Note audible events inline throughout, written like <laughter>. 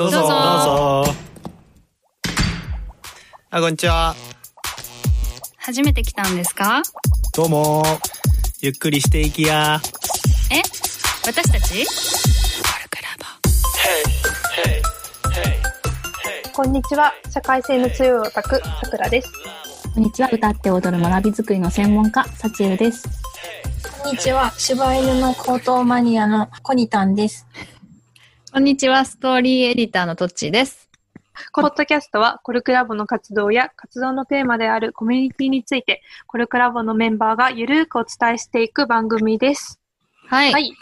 どうぞ。どうぞどうぞ。あ、こんにちは。初めて来たんですか？どうも。ゆっくりしていきや。え？私たち？こんにちは。社会性の強いオタク、さくらです。こんにちは。歌って踊る学び作りの専門家、サチエルです。こんにちは。柴犬の高等マニアのコニタンです。こんにちは、ストーリーエディターのトッチーです。このポッドキャストは、コルクラボの活動や活動のテーマであるコミュニティについて、コルクラボのメンバーがゆるーくお伝えしていく番組です。はい。はい。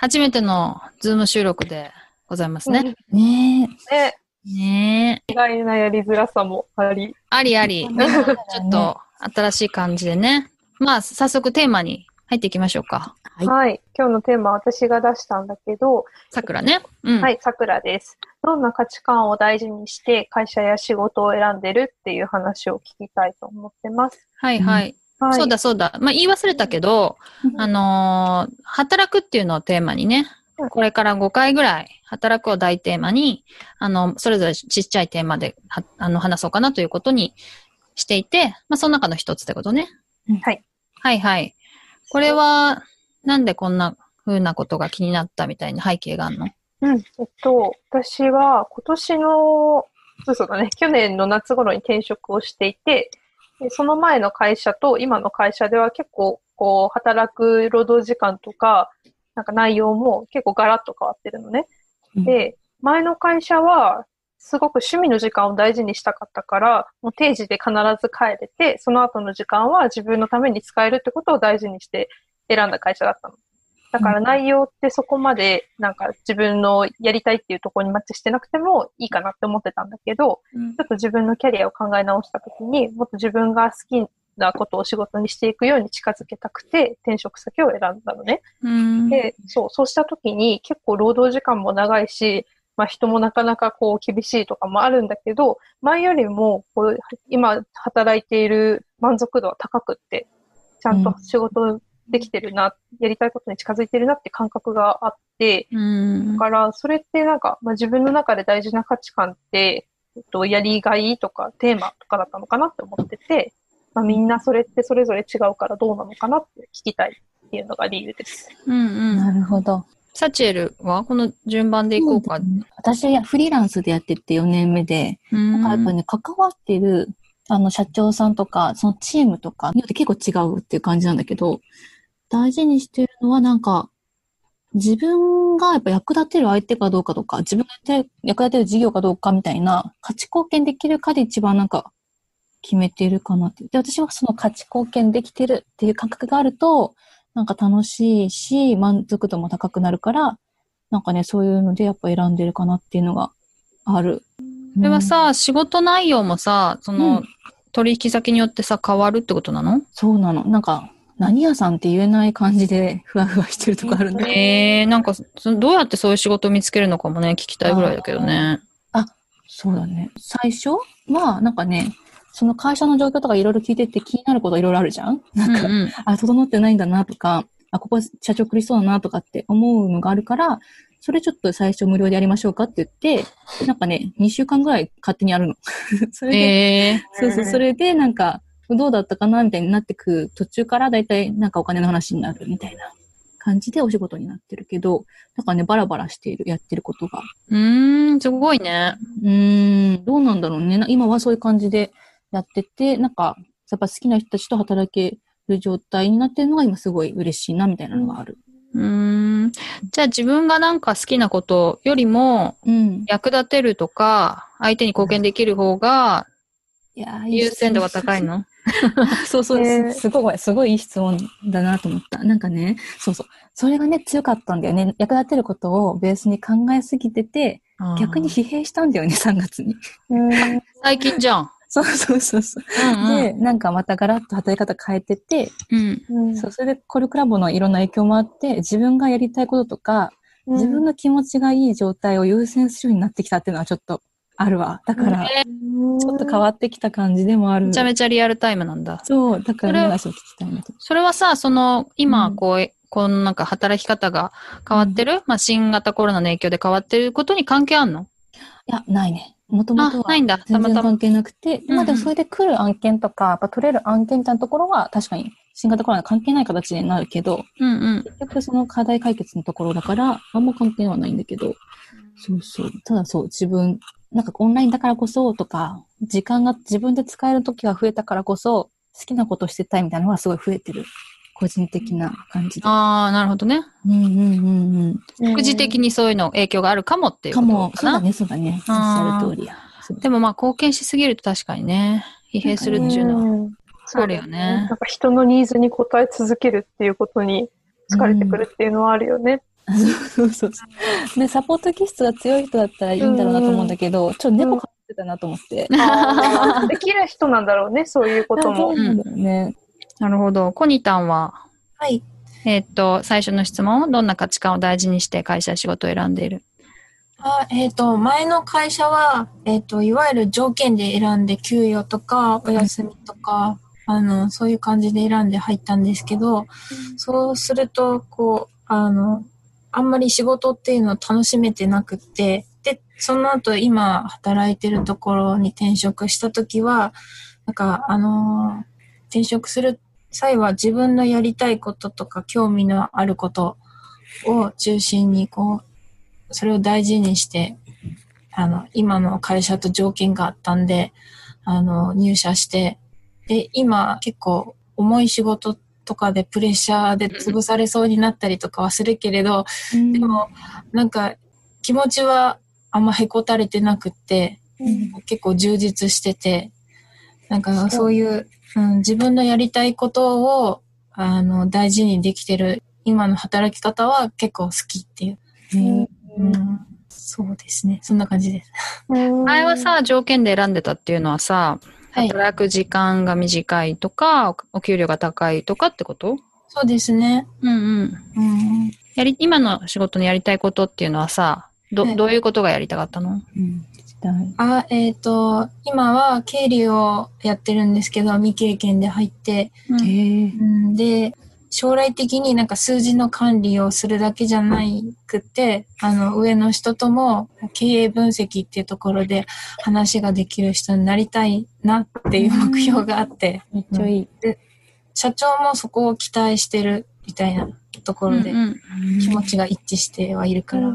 初めてのズーム収録でございますね。ねで、ねえ。意外なやりづらさもあり。ありあり。<laughs> ちょっと新しい感じでね。まあ、早速テーマに入っていきましょうか。はいはい。今日のテーマは私が出したんだけど、さくらね。うん。はい、さくらです。どんな価値観を大事にして会社や仕事を選んでるっていう話を聞きたいと思ってます。はいはい。はい。そうだそうだ。まあ、言い忘れたけど、うんあのー働くっていうのをテーマにねうん、これから5回ぐらい、働くを大テーマに、あの、それぞれちっちゃいテーマで、はあの、話そうかなということにしていて、まあ、その中の一つってことね。うんはい。はいはい。これは、なんでこんな風なことが気になったみたいな背景があるの？うん。えっと、私は今年の、そうそうだね、<laughs> 去年の夏頃に転職をしていて、でその前の会社と今の会社では結構、こう、働く労働時間とか、なんか内容も結構ガラッと変わってるのね。うんで、前の会社は、すごく趣味の時間を大事にしたかったから、もう定時で必ず帰れて、その後の時間は自分のために使えるってことを大事にして選んだ会社だったの。だから内容ってそこまでなんか自分のやりたいっていうところにマッチしてなくてもいいかなって思ってたんだけど、ちょっと自分のキャリアを考え直したときにもっと自分が好きなことを仕事にしていくように近づけたくて転職先を選んだのね。うん。で、そう、そうしたときに結構労働時間も長いし、まあ人もなかなかこう厳しいとかもあるんだけど、前よりもこう今働いている満足度は高くって、ちゃんと仕事できてるな、やりたいことに近づいてるなって感覚があって、うんだ。からそれってなんか、まあ、自分の中で大事な価値観って、えっと、やりがいとかテーマとかだったのかなって思ってて、まあ、みんなそれってそれぞれ違うからどうなのかなって聞きたいっていうのが理由です。うんうん。なるほど。サチエルはこの順番でいこうか。私はフリーランスでやってて4年目で、うんなんかやっぱね、関わってる、あの、社長さんとか、そのチームとかによって結構違うっていう感じなんだけど、大事にしてるのはなんか、自分がやっぱ役立てる相手かどうかとか、自分が役立てる事業かどうかみたいな、価値貢献できるかで一番なんか、決めてるかなって。で、私はその価値貢献できてるっていう感覚があると、なんか楽しいし、満足度も高くなるから、なんかね、そういうのでやっぱ選んでるかなっていうのがある。それはさ、仕事内容もさ、その、うん取引先によってさ、変わるってことなの？そうなの。なんか、何屋さんって言えない感じでふわふわしてるとこあるんで。ええー、なんか、そどうやってそういう仕事を見つけるのかもね、聞きたいぐらいだけどね。そうだね。最初は、なんかね、その会社の状況とかいろいろ聞いてて気になることいろいろあるじゃん？なんか、うんうんあ、整ってないんだなとか、あ、ここ社長苦しそうだなとかって思うのがあるから、それちょっと最初無料でやりましょうかって言って、なんかね、2週間ぐらい勝手にやるの。<laughs> それで、ええそうそう、それでなんか、どうだったかなみたいになってく途中からだいたいなんかお金の話になるみたいな感じでお仕事になってるけど、なんかね、バラバラしている、やってることが。うーん、すごいね。うーん、どうなんだろうね。な今はそういう感じでやってて、なんか、やっぱ好きな人たちと働ける状態になってるのが今すごい嬉しいな、みたいなのがある。うーん。じゃあ自分がなんか好きなことよりも、うん。役立てるとか、相手に貢献できる方が優先度が高いの？<laughs> そうそう、えーすすごい、すごいいい質問だなと思った。なんかね、そうそう。それがね、強かったんだよね。役立てることをベースに考えすぎてて、逆に疲弊したんだよね、3月に。うん。最近じゃん。そうそうそうそう。うんうんで、なんかまたガラッと働き方変えてて、うん。うんそう、それでコルクラボのいろんな影響もあって、自分がやりたいこととか、自分の気持ちがいい状態を優先するようになってきたっていうのはちょっとあるわ。だから、えちょっと変わってきた感じでもある。めちゃめちゃリアルタイムなんだ。そう、だからそれ話を聞きたいなと。それはさ、その、今、うんこう、このなんか働き方が変わってる、まあ、新型コロナの影響で変わってることに関係あんの？いや、ないね。もともとあ、はないんだ。た全。然関係なくて、うんうんまあでもそれで来る案件とか、やっぱ取れる案件みたいなところは確かに新型コロナ関係ない形になるけど、うんうん。結局その課題解決のところだから、あんま関係はないんだけど、そうそう。ただそう、自分、なんかオンラインだからこそとか、時間が自分で使える時が増えたからこそ、好きなことしてたいみたいなのがすごい増えてる。個人的な感じで。ああ、なるほどね。うんうんうんうん。副次的にそういうの影響があるかもっていうことかも、かな。そうだね、そうだね。おっしゃる通りや。そうでもまあ貢献しすぎると確かにね、疲弊するっていうのは。んあるよねなんか人のニーズに応え続けるっていうことに疲れてくるっていうのはあるよね。そうそうそう。ね、サポート気質が強い人だったらいいんだろうなと思うんだけど、ちょっと猫飼ってたなと思って。あーできる人なんだろうね、そういうことそもう。なんだよね。なるほど。コニタンは、はい。えーっと、最初の質問、どんな価値観を大事にして会社仕事を選んでいる？あえっ、と、前の会社は、えっ、と、いわゆる条件で選んで、給与とか、お休みとか、あの、そういう感じで選んで入ったんですけど、そうすると、こう、あの、あんまり仕事っていうのを楽しめてなくって、で、その後今働いてるところに転職した時は、なんか、あのー転職する際は自分のやりたいこととか興味のあることを中心にこう、それを大事にして、あの、今の会社と条件があったんで、あの、入社して、で、今結構重い仕事とかでプレッシャーで潰されそうになったりとかはするけれど、でも、なんか気持ちはあんまへこたれてなくって、結構充実してて、なんかそういう、うん、自分のやりたいことをあの大事にできてる今の働き方は結構好きっていう。うんうん、そうですね。そんな感じです。前はさ、条件で選んでたっていうのはさ、はい。働く時間が短いとか、お給料が高いとかってこと？そうですね。うんうん。うん。やり、今の仕事のやりたいことっていうのはさ、ど、はいどういうことがやりたかったの？うんあ、えっ、と、今は経理をやってるんですけど、未経験で入って、うん、で、将来的になんか数字の管理をするだけじゃないくって、あの、上の人とも経営分析っていうところで話ができる人になりたいなっていう目標があって、めっちゃいい。社長もそこを期待してるみたいなところでうんうん。気持ちが一致してはいるから。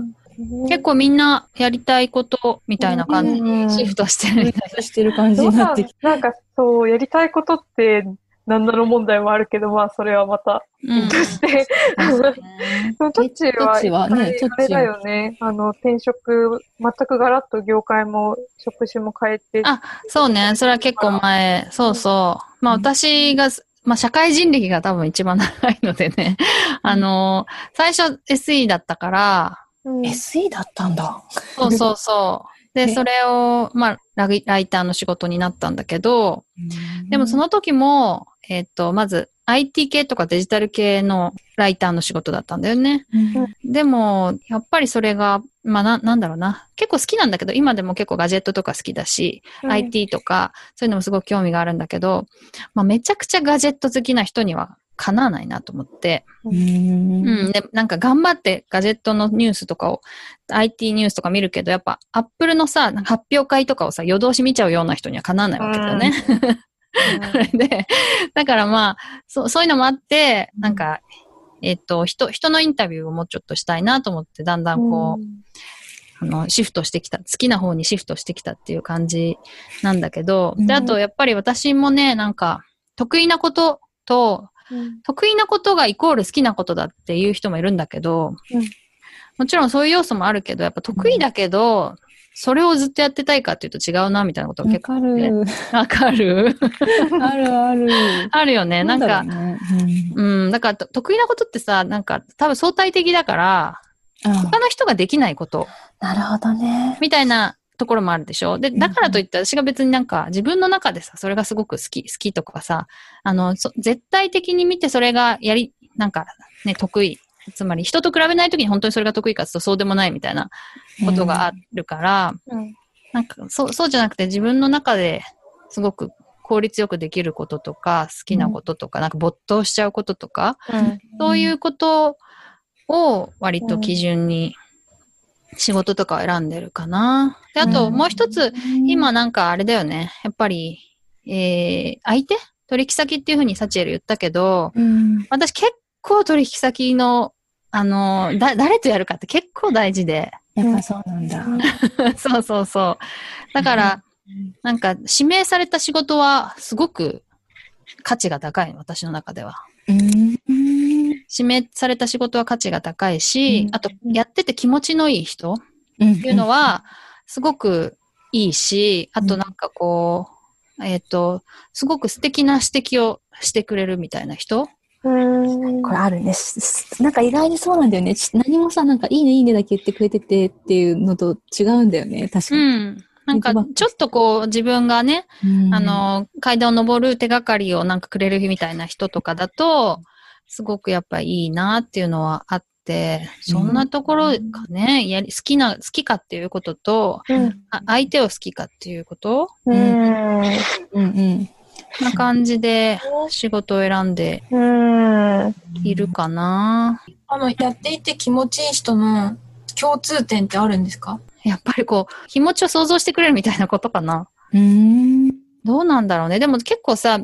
結構みんなやりたいことみたいな感じうんにシフトしてるみたいそうしてる感じになってきて。なんかそう、やりたいことって何なの問題もあるけど、まあそれはまたな。うんとして、そうですね <laughs> でもトッチーは、ねあれだよね。あの、転職、全くガラッと業界も職種も変えて。あそうね。それは結構前。そうそう。まあ私が、まあ社会人歴が多分一番長いのでね。あの、最初 SE だったから、うん、SE だったんだ。そうそうそう。<laughs> で、えそれを、まあライターの仕事になったんだけど、でもその時も、えっ、と、まず IT 系とかデジタル系のライターの仕事だったんだよね。うん、でも、やっぱりそれが、まあな、なんだろうな。結構好きなんだけど、今でも結構ガジェットとか好きだし、うん IT とか、そういうのもすごく興味があるんだけど、まあめちゃくちゃガジェット好きな人にはかなわないなと思って。うんうん。で、なんか頑張ってガジェットのニュースとかを、IT ニュースとか見るけど、やっぱアップルのさ、発表会とかをさ、夜通し見ちゃうような人にはかなわないわけだよね。それ <laughs> で、だからまあ、そう、そういうのもあって、なんか、えっ、と、人、人のインタビューをもうちょっとしたいなと思って、だんだんこう、あの、シフトしてきた、好きな方にシフトしてきたっていう感じなんだけど、で、あと、やっぱり私もね、なんか、得意なことと、うん得意なことがイコール好きなことだっていう人もいるんだけど、うんもちろんそういう要素もあるけど、やっぱ得意だけど、それをずっとやってたいかっていうと違うな、みたいなことがわ結構かる。わかる？あるある。<laughs> あるよね。なんか、だろうねうん、だからと得意なことってさ、なんか多分相対的だから、他の人ができないこと、なるほどね。みたいなところもあるでしょ？で、だからといって私が別になんか自分の中でさ、それがすごく好き、好きとかさ、あの、そ絶対的に見てそれがやり、なんかね、得意。つまり人と比べないときに本当にそれが得意かとそうでもないみたいなことがあるから、うん。なんかそう、そうじゃなくて自分の中ですごく効率よくできることとか、好きなこととか、なんか没頭しちゃうこととか、うん。そういうことを割と基準に仕事とかを選んでるかな。で、あと、もう一つ、今なんかあれだよね。やっぱり、えー、相手？取引先っていうふうにサチエル言ったけど、うん。私結構取引先の、あの、だ、誰とやるかって結構大事で。やっぱそうなんだ。<laughs> そうそうそう。だから、なんか、指名された仕事はすごく価値が高い、私の中では。うん。指名された仕事は価値が高いし、うんあと、やってて気持ちのいい人っうん。ていうのは、すごくいいし、あとなんかこう、えっ、と、すごく素敵な指摘をしてくれるみたいな人うん。これあるね。なんか意外にそうなんだよね。し何もさ、なんかいいねいいねだけ言ってくれててっていうのと違うんだよね。確かうに。ん。なんか、ちょっとこう、自分がね、うんあ、の、階段を登る手がかりをなんかくれるみたいな人とかだと、すごくやっぱいいなっていうのはあって、そんなところかね、やり、好きな、好きかっていうことと、うん。あ相手を好きかっていうこと？うん。うんうん。な感じで仕事を選んでうん。いるかな。あの、やっていて気持ちいい人の共通点ってあるんですか？やっぱりこう、気持ちを想像してくれるみたいなことかな。うん。どうなんだろうね。でも結構さ、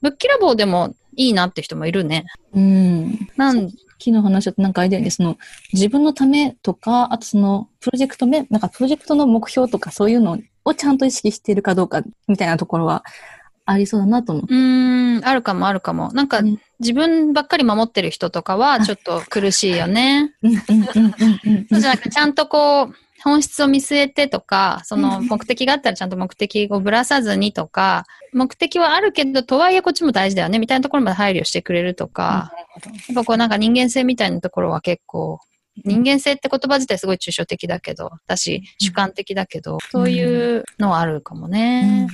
ぶっきらぼうでもいいなって人もいるね。うん。なん昨日話だとなんかあれだよね、その自分のためとか、あとそのプロジェクトめ、なんかプロジェクトの目標とかそういうのをちゃんと意識しているかどうかみたいなところはありそうだなと思う。うーん、あるかもあるかも。なんか、うん自分ばっかり守ってる人とかはちょっと苦しいよね。うんうんうんうんうんそうじゃなくて、ちゃんとこう、本質を見据えてとか、その目的があったらちゃんと目的をぶらさずにとか、目的はあるけど、とはいえこっちも大事だよね、みたいなところまで配慮してくれるとか、やっぱこうなんか人間性みたいなところは結構、人間性って言葉自体すごい抽象的だけど、だし、主観的だけど、そういうのはあるかもね。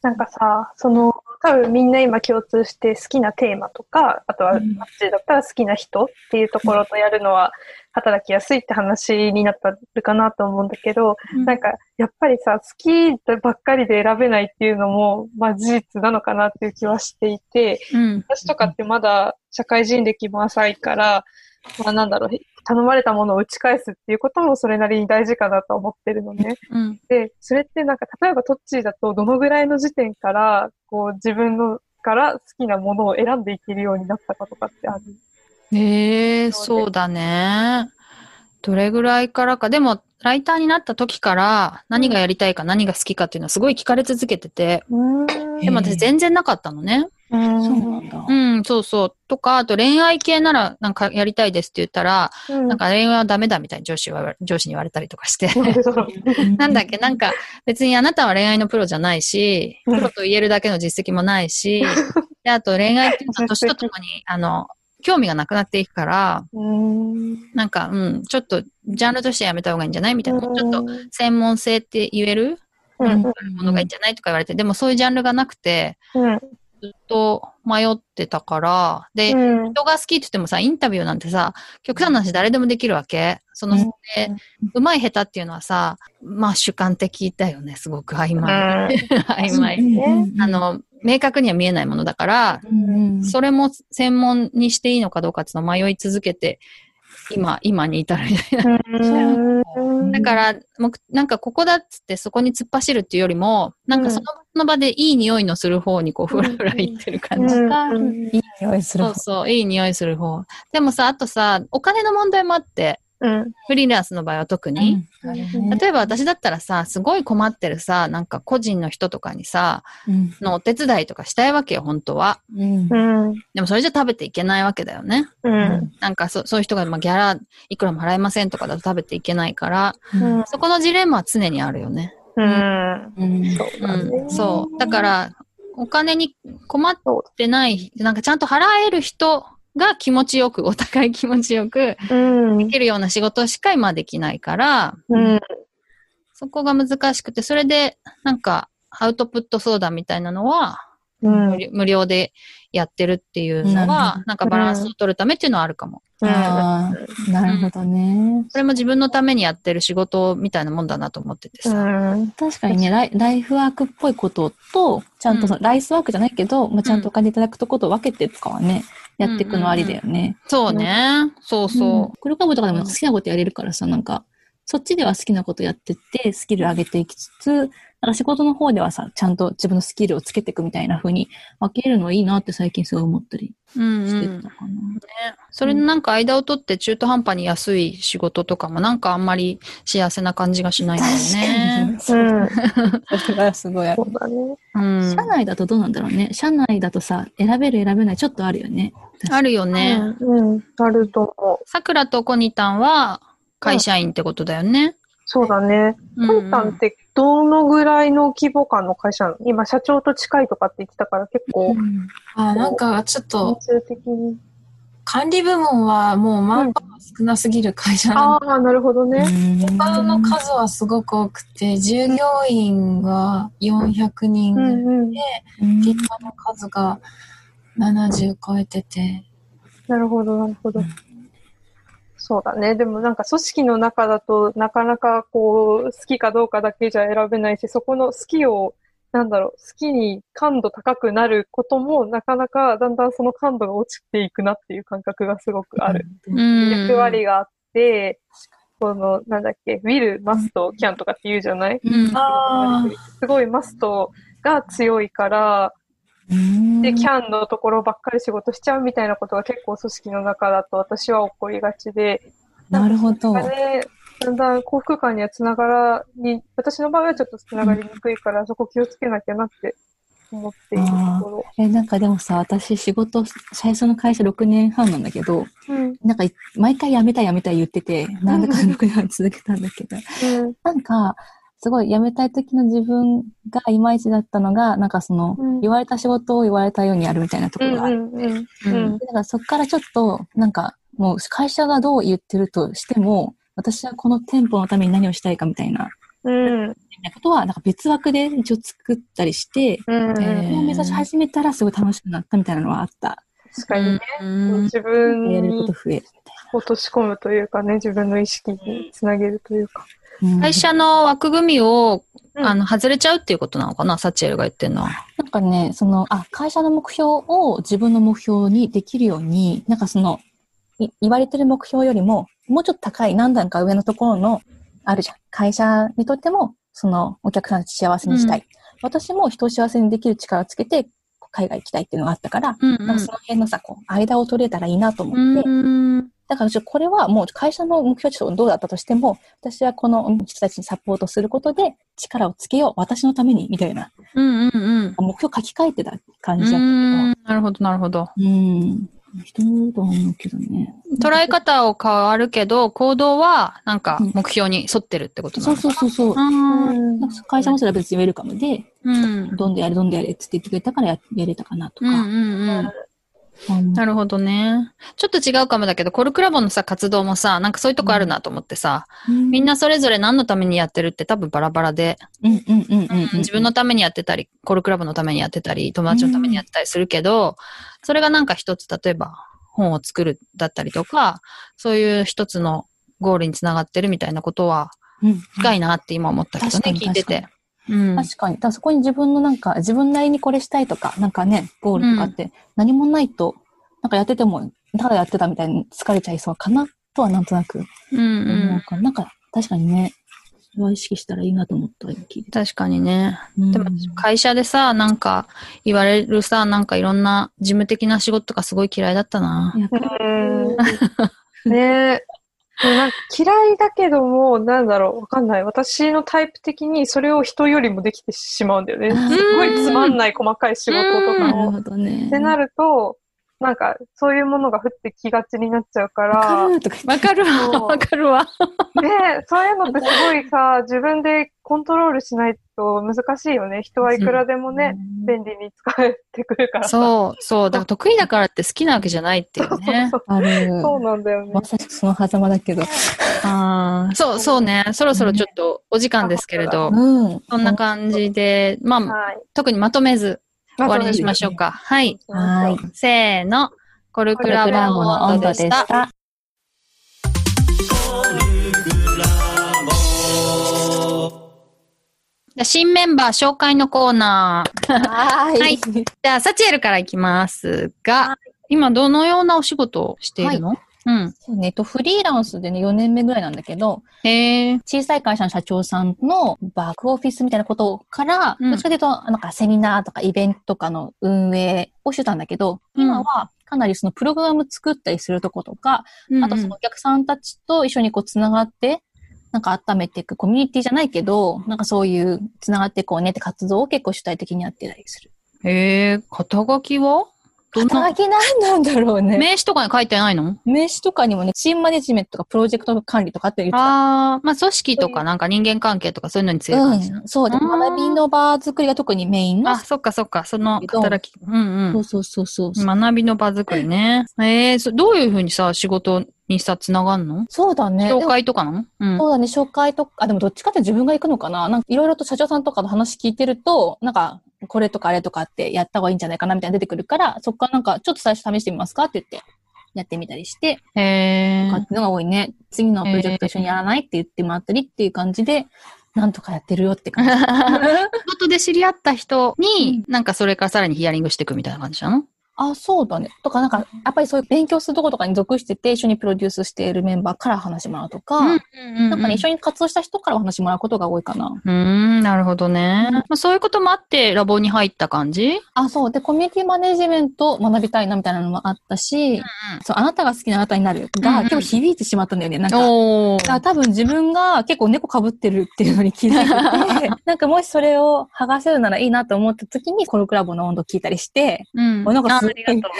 なんかさ、その、多分みんな今共通して好きなテーマとか、あとは、あっうん。ちだったら好きな人っていうところとやるのは働きやすいって話になったるかなと思うんだけど、なんか、やっぱりさ、好きばっかりで選べないっていうのも、まあ事実なのかなっていう気はしていて、うん。私とかってまだ社会人歴も浅いから、まあなんだろう、頼まれたものを打ち返すっていうこともそれなりに大事かなと思ってるのね。うん。で、それってなんか、例えばトッチーだとどのぐらいの時点から、こう自分のから好きなものを選んでいけるようになったかとかってある？へえ、そうだね。どれぐらいからか。でも、ライターになった時から何がやりたいか何が好きかっていうのはすごい聞かれ続けてて、でも私全然なかったのね。うんそうなんだ。うん、そうそう。とか、あと恋愛系ならなんかやりたいですって言ったら、うんなんか恋愛はダメだみたいに上司は上司に言われたりとかして。<laughs> なんだっけ、なんか別にあなたは恋愛のプロじゃないし、プロと言えるだけの実績もないし、であと恋愛っていうのは年とともに、あの、興味がなくなっていくから、うん。なんか、うん、ちょっと、ジャンルとしてやめた方がいいんじゃないみたいな。もうちょっと、専門性って言える？うん。ものがいいんじゃないとか言われて、でもそういうジャンルがなくて、うん。ずっと迷ってたから、で、うん。人が好きって言ってもさ、インタビューなんてさ、極端な話誰でもできるわけ。その、うん。でうまい下手っていうのはさ、まあ主観的だよね、すごく曖昧。<laughs> 曖昧。うん。あ、の、明確には見えないものだから、うんそれも専門にしていいのかどうかっていうのを迷い続けて、今、今に至るみたいな。うんだから、なんかここだっつってそこに突っ走るっていうよりも、なんかその場でいい匂いのする方にこう、ふらふらいってる感じ。うんいい匂いするそう。そう、いい匂いする方。でもさ、あとさ、お金の問題もあって、うん。フリーランスの場合は特に。うん。例えば私だったらさ、すごい困ってるさ、なんか個人の人とかにさ、うん。のお手伝いとかしたいわけよ、本当は。うん。うん。でもそれじゃ食べていけないわけだよね。うん。なんかそそういう人が、まあ、ギャラいくらも払えませんとかだと食べていけないから、うん。そこのジレンマは常にあるよね。うん。うん。うん、そう。だから、お金に困ってない、なんかちゃんと払える人が気持ちよく、お互い気持ちよくうん。できるような仕事しか今できないから、うん。そこが難しくて、それで、なんか、アウトプット相談みたいなのは、うん。無料でやってるっていうのはど、なんかバランスを取るためっていうのはあるかも。ああ、なるほどね。それも自分のためにやってる仕事みたいなもんだなと思っててうさ。ん。確かにねライ、ライフワークっぽいことと、ちゃんとその、ライスワークじゃないけど、まあ、ちゃんとお金いただくとことを分けてとかはね、やっていくのありだよね。そうね。そうそクルカボとかでも好きなことやれるからさ、なんか、そっちでは好きなことやってって、スキル上げていきつつ、なんか仕事の方ではさ、ちゃんと自分のスキルをつけていくみたいな風に分けるのいいなって最近すごい思ったりう。うんうしてんた。かな。それのなんか間を取って中途半端に安い仕事とかもなんかあんまり幸せな感じがしないんだよね。うそう。ん。それがすごいあるそうだね。うん。社内だとどうなんだろうね。社内だとさ、選べる選べないちょっとあるよね。あるよね。うん。うん。あると思う。さくらとコニタンは会社員ってことだよね。そうだね。うんコンタンってどのぐらいの規模感の会社なの？今、社長と近いとかって言ってたから結構、あ、なんかちょっ人と数的に。管理部門はもうマンパワー少なすぎる会社なのああ、なるほどね。他の数はすごく多くて、従業員が400人うで、んうん。現場の数が70超えてて、なるほど、なるほど。そうだね。でもなんか組織の中だとなかなかこう、好きかどうかだけじゃ選べないし、そこの好きを、なんだろう、好きに感度高くなることもなかなかだんだんその感度が落ちていくなっていう感覚がすごくある。うん。役割があって、この、なんだっけ、ウィル、マスト、キャンとかって言うじゃない？うん。あすごいマストが強いから、で、キャンのところばっかり仕事しちゃうみたいなことが結構組織の中だと私は起こりがちで、なるほど。だんだん幸福感にはつながらに、私の場合はちょっとつながりにくいから、そこ気をつけなきゃなって思っているところ。え、なんかでもさ、私仕事、最初の会社6年半なんだけど、うん。なんかい毎回辞めたい辞めたい言ってて、なんだか6年半続けたんだけど、うん。なんか、すごい辞めたい時の自分がいまいちだったのが、なんかその、うん言われた仕事を言われたようにやるみたいなとこうん。ろがある。うん。うん。うんだからそっからちょっと、なんか、もう会社がどう言ってるとしても、私はこの店舗のために何をしたいかみたいな、うん。ことは、なんか別枠で一応作ったりして、うん。えそれを目指し始めたらすごい楽しくなったみたいなのはあった。確かにね、うん自分やれるこにと増える落とし込むというかね、自分の意識につなげるというか。会社の枠組みを、うんあの、外れちゃうっていうことなのかなサチエルが言ってるのは。なんかね、その、あ、会社の目標を自分の目標にできるように、なんかその、い言われてる目標よりも、もうちょっと高い何段か上のところの、あるじゃん。会社にとっても、その、お客さん幸せにしたい。私も人を幸せにできる力をつけて、海外行きたいっていうのがあったから、うんなんかその辺のさ、こう、間を取れたらいいなと思って、うん。だからこれはもう会社の目標はちょっとどうだったとしても、私はこの人たちにサポートすることで力をつけよう、私のために、みたいな、うんうんうん。目標書き換えてた感うじだったけど、んなるほど、なるほど。うん。人によるとは思うけどね。捉え方を変わるけど、行動は、なんか、目標に沿ってるってことなそうのそうそうそう。うん。うん会社もそれは別にウェルカムで、うん。どんどんやれ、どんどんやれって言ってくれたからややれたかなとか。うんうんうん。うんなるほどね。ちょっと違うかもだけど、コルクラボのさ、活動もさ、なんかそういうとこあるなと思ってさ、みんなそれぞれ何のためにやってるって多分バラバラで、うんうんうんうんうん。自分のためにやってたり、コルクラボのためにやってたり、友達のためにやってたりするけど、それがなんか一つ、例えば本を作るだったりとか、そういう一つのゴールにつながってるみたいなことはうん、深いなって今思ったけどね、聞いてて。うん。確かに。だそこに自分のなんか、自分なりにこれしたいとか、なんかね、ゴールとかって何もないと、なんかやってても、ただやってたみたいに疲れちゃいそうかなとはなんとなくうんうん。なんか確かにね、それは意識したらいいなと思った、今聞いてて。確かにね。うんでも会社でさ、なんか言われるさ、なんかいろんな事務的な仕事とかすごい嫌いだったな。ね <laughs> え。嫌いだけども、なんだろう、わかんない。私のタイプ的にそれを人よりもできてしまうんだよね。うんすっごいつまんない細かい仕事とかを。なるほどね。ってなると、なんか、そういうものが降ってきがちになっちゃうか、ら。わかるわ、わかるわ。で、そういうのってすごいさ、自分でコントロールしないと難しいよね。人はいくらでもね、便利に使えてくるからさ。そう、そう。だから得意だからって好きなわけじゃないっていうね。そうある。そうなんだよね。まさしくその狭間だけど。あーそう、そうね。そろそろちょっとお時間ですけれど、うん。そんな感じで、まあ、はい。特にまとめず終わりにしましょうか。はい。はい。せーの。コルクプラボラボのの温度でした。じゃあ新メンバー紹介のコーナー。ははい。じゃあ、サチエルからいきますが、今どのようなお仕事をしているの、うん。そうね、えっと、フリーランスでね、4年目ぐらいなんだけど、へえ。小さい会社の社長さんのバックオフィスみたいなことから、うん。どっちかというと、なんかセミナーとかイベントとかの運営をしてたんだけど、うん。今はかなりそのプログラム作ったりするとことか、あとそのお客さんたちと一緒にこう繋がって、なんか温めていくコミュニティじゃないけど、なんかそういう繋がっていこうねって活動を結構主体的にやってたりする。へえ、肩書きは？肩書きなんなんだろうね。名刺とかに書いてないの？名刺とかにもね、チームマネジメントとかプロジェクト管理とかって言ってた。ああ、まあ組織とかなんか人間関係とかそういうのに強い感じ。うん、そうで、学びの場作りが特にメインの。あ、そっかそっか、その働き。うんそうそうそうそう。うん。学びの場作りね。ええそどういうふうにさ、仕事にさ、つながんの？そうだね。紹介とかなの？うん。そうだね、紹介とか、あ、でもどっちかって自分が行くのかな？なんかいろいろと社長さんとかの話聞いてると、なんか、これとかあれとかってやった方がいいんじゃないかなみたいなの出てくるから、そっからなんか、ちょっと最初試してみますか？って言って、やってみたりして、へえとかっていうのが多いね。次のプロジェクト一緒にやらないって言ってもらったりっていう感じで、なんとかやってるよって感じ。<laughs> 仕事で知り合った人に、なんかそれからさらにヒアリングしていくみたいな感じなの？あ、そうだね。とか、なんか、やっぱりそういう勉強するとことかに属してて、一緒にプロデュースしているメンバーから話もらうとか、うんなんかね、一緒に活動した人からお話もらうことが多いかな。うーん、なるほどね。まあ、そういうこともあって、ラボに入った感じ？あ、そう。で、コミュニティマネジメント学びたいなみたいなのもあったし、そう、あなたが好きなあなたになるが、うんうん結構響いてしまったんだよね。なんか、お多分自分が結構猫被ってるっていうのに気づいてて、<laughs> なんかもしそれを剥がせるならいいなと思った時に、コルクラボの温度聞いたりして、うんおなんかすあありがと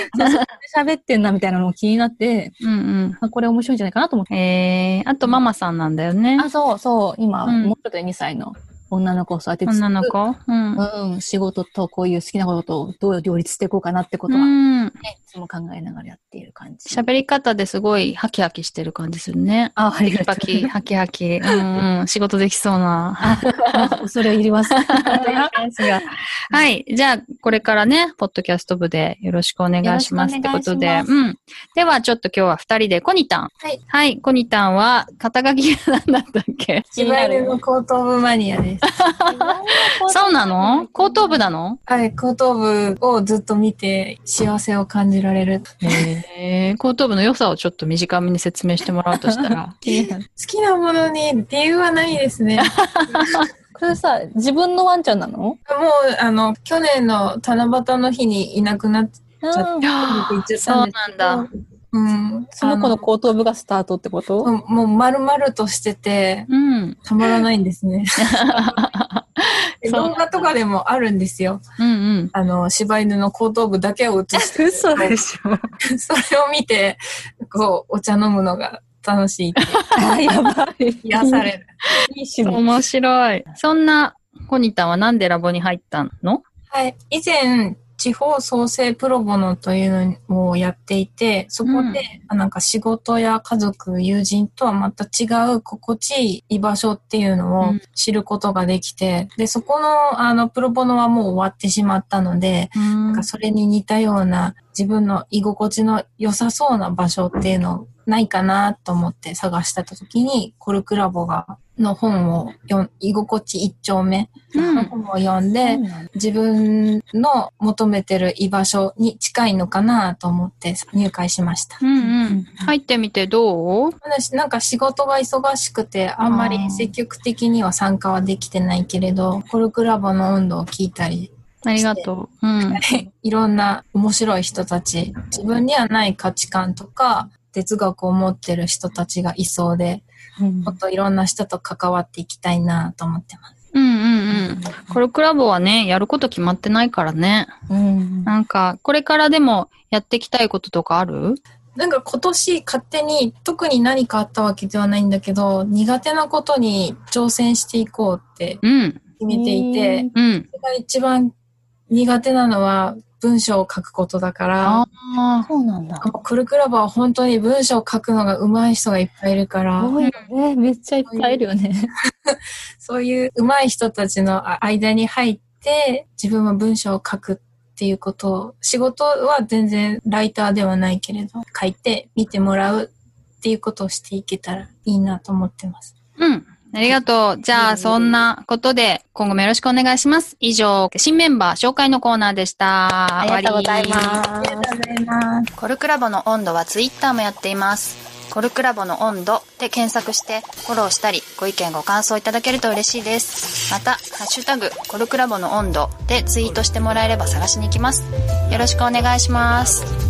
喋ってんなみたいなのも気になって、う。うんあこれ面白いんじゃないかなと思って。うん。えー、あとママさんなんだよね。あ、そうそう。今、うんもうちょっとで2歳の女の子を育てつつ女の子？うん。うん、仕事とこういう好きなこととどう両立していこうかなってことは、ね、うん。いつも考えながらやっている感じ。喋り方ですごいハキハキしてる感じするね。あ、ありがとパキ、ハキハキ。うんうん。<laughs> 仕事できそうな。う。<laughs> 恐れ入ります。<laughs> はい。じゃあ、これからね、ポッドキャスト部でよろしくお願いしますってことで。うん。では、ちょっと今日は二人で、コニタン。はい。はい。コニタンは、肩書きが何だったっけ？柴犬の後頭部マニアです。<laughs> そうなの？後頭部なの？はい、後頭部をずっと見て幸せを感じられる。へえ。後頭部の良さをちょっと短めに説明してもらうとしたら。<laughs> 好きなものに理由はないですね。<laughs> これさ、自分のワンちゃんなの？もう、あの、去年の七夕の日にいなくなっちゃって、うん行っちゃっそうたんですけどなんだ。うん。その子の後頭部がスタートってこと？もう丸々としてて、うん。たまらないんですね。<laughs> 動画とかでもあるんですよ。うんうん。あの、柴犬の後頭部だけを映してる。嘘でしょ。<laughs> それを見て、こう、お茶飲むのが楽しい。あ、<laughs> やばい。癒される。いい。面白い。そんな、コニタンはなんでラボに入ったの？はい。以前、地方創生プロボノというのをやっていて、そこで、うん。あなんか仕事や家族、友人とはまた違う心地いい居場所っていうのをうん。知ることができて、で、そこの、あの、プロボノはもう終わってしまったので、なんかそれに似たような自分の居心地の良さそうな場所っていうのないかなと思って探してた時に、コルクラボが、の本を読ん、居心地一丁目の本を読んで、自分の求めてる居場所に近いのかなと思って入会しました。うんうん。入ってみてどう？私なんか仕事が忙しくてあんまり積極的には参加はできてないけれど、コルクラボの温度を聞いたり、ありがとう。うん。<laughs> いろんな面白い人たち、自分にはない価値観とか哲学を持ってる人たちがいそうで、うんもっといろんな人と関わっていきたいなと思ってます。うんうんうん。コルクラボはね、やること決まってないからね。うんなんか、これからでもやっていきたいこととかある？なんか今年勝手に特に何かあったわけではないんだけど、苦手なことに挑戦していこうってうん。決めていて、うん。それが一番苦手なのは文章を書くことだから、あそうなんだ。コルクラボは本当に文章を書くのが上手い人がいっぱいいるから、多いよね。めっちゃいっぱいいるよね。<laughs> そういう上手い人たちのあ間に入って、自分は文章を書くっていうことを、仕事は全然ライターではないけれど、書いて見てもらうっていうことをしていけたらいいなと思ってます。うん。ありがとう。じゃあ、そんなことで、今後もよろしくお願いします。以上、新メンバー紹介のコーナーでした。ありがとうございます。ありがとうございます。コルクラボの温度はツイッターもやっています。コルクラボの温度で検索してフォローしたりご意見ご感想いただけると嬉しいです。また、ハッシュタグコルクラボの温度でツイートしてもらえれば探しに行きます。よろしくお願いします。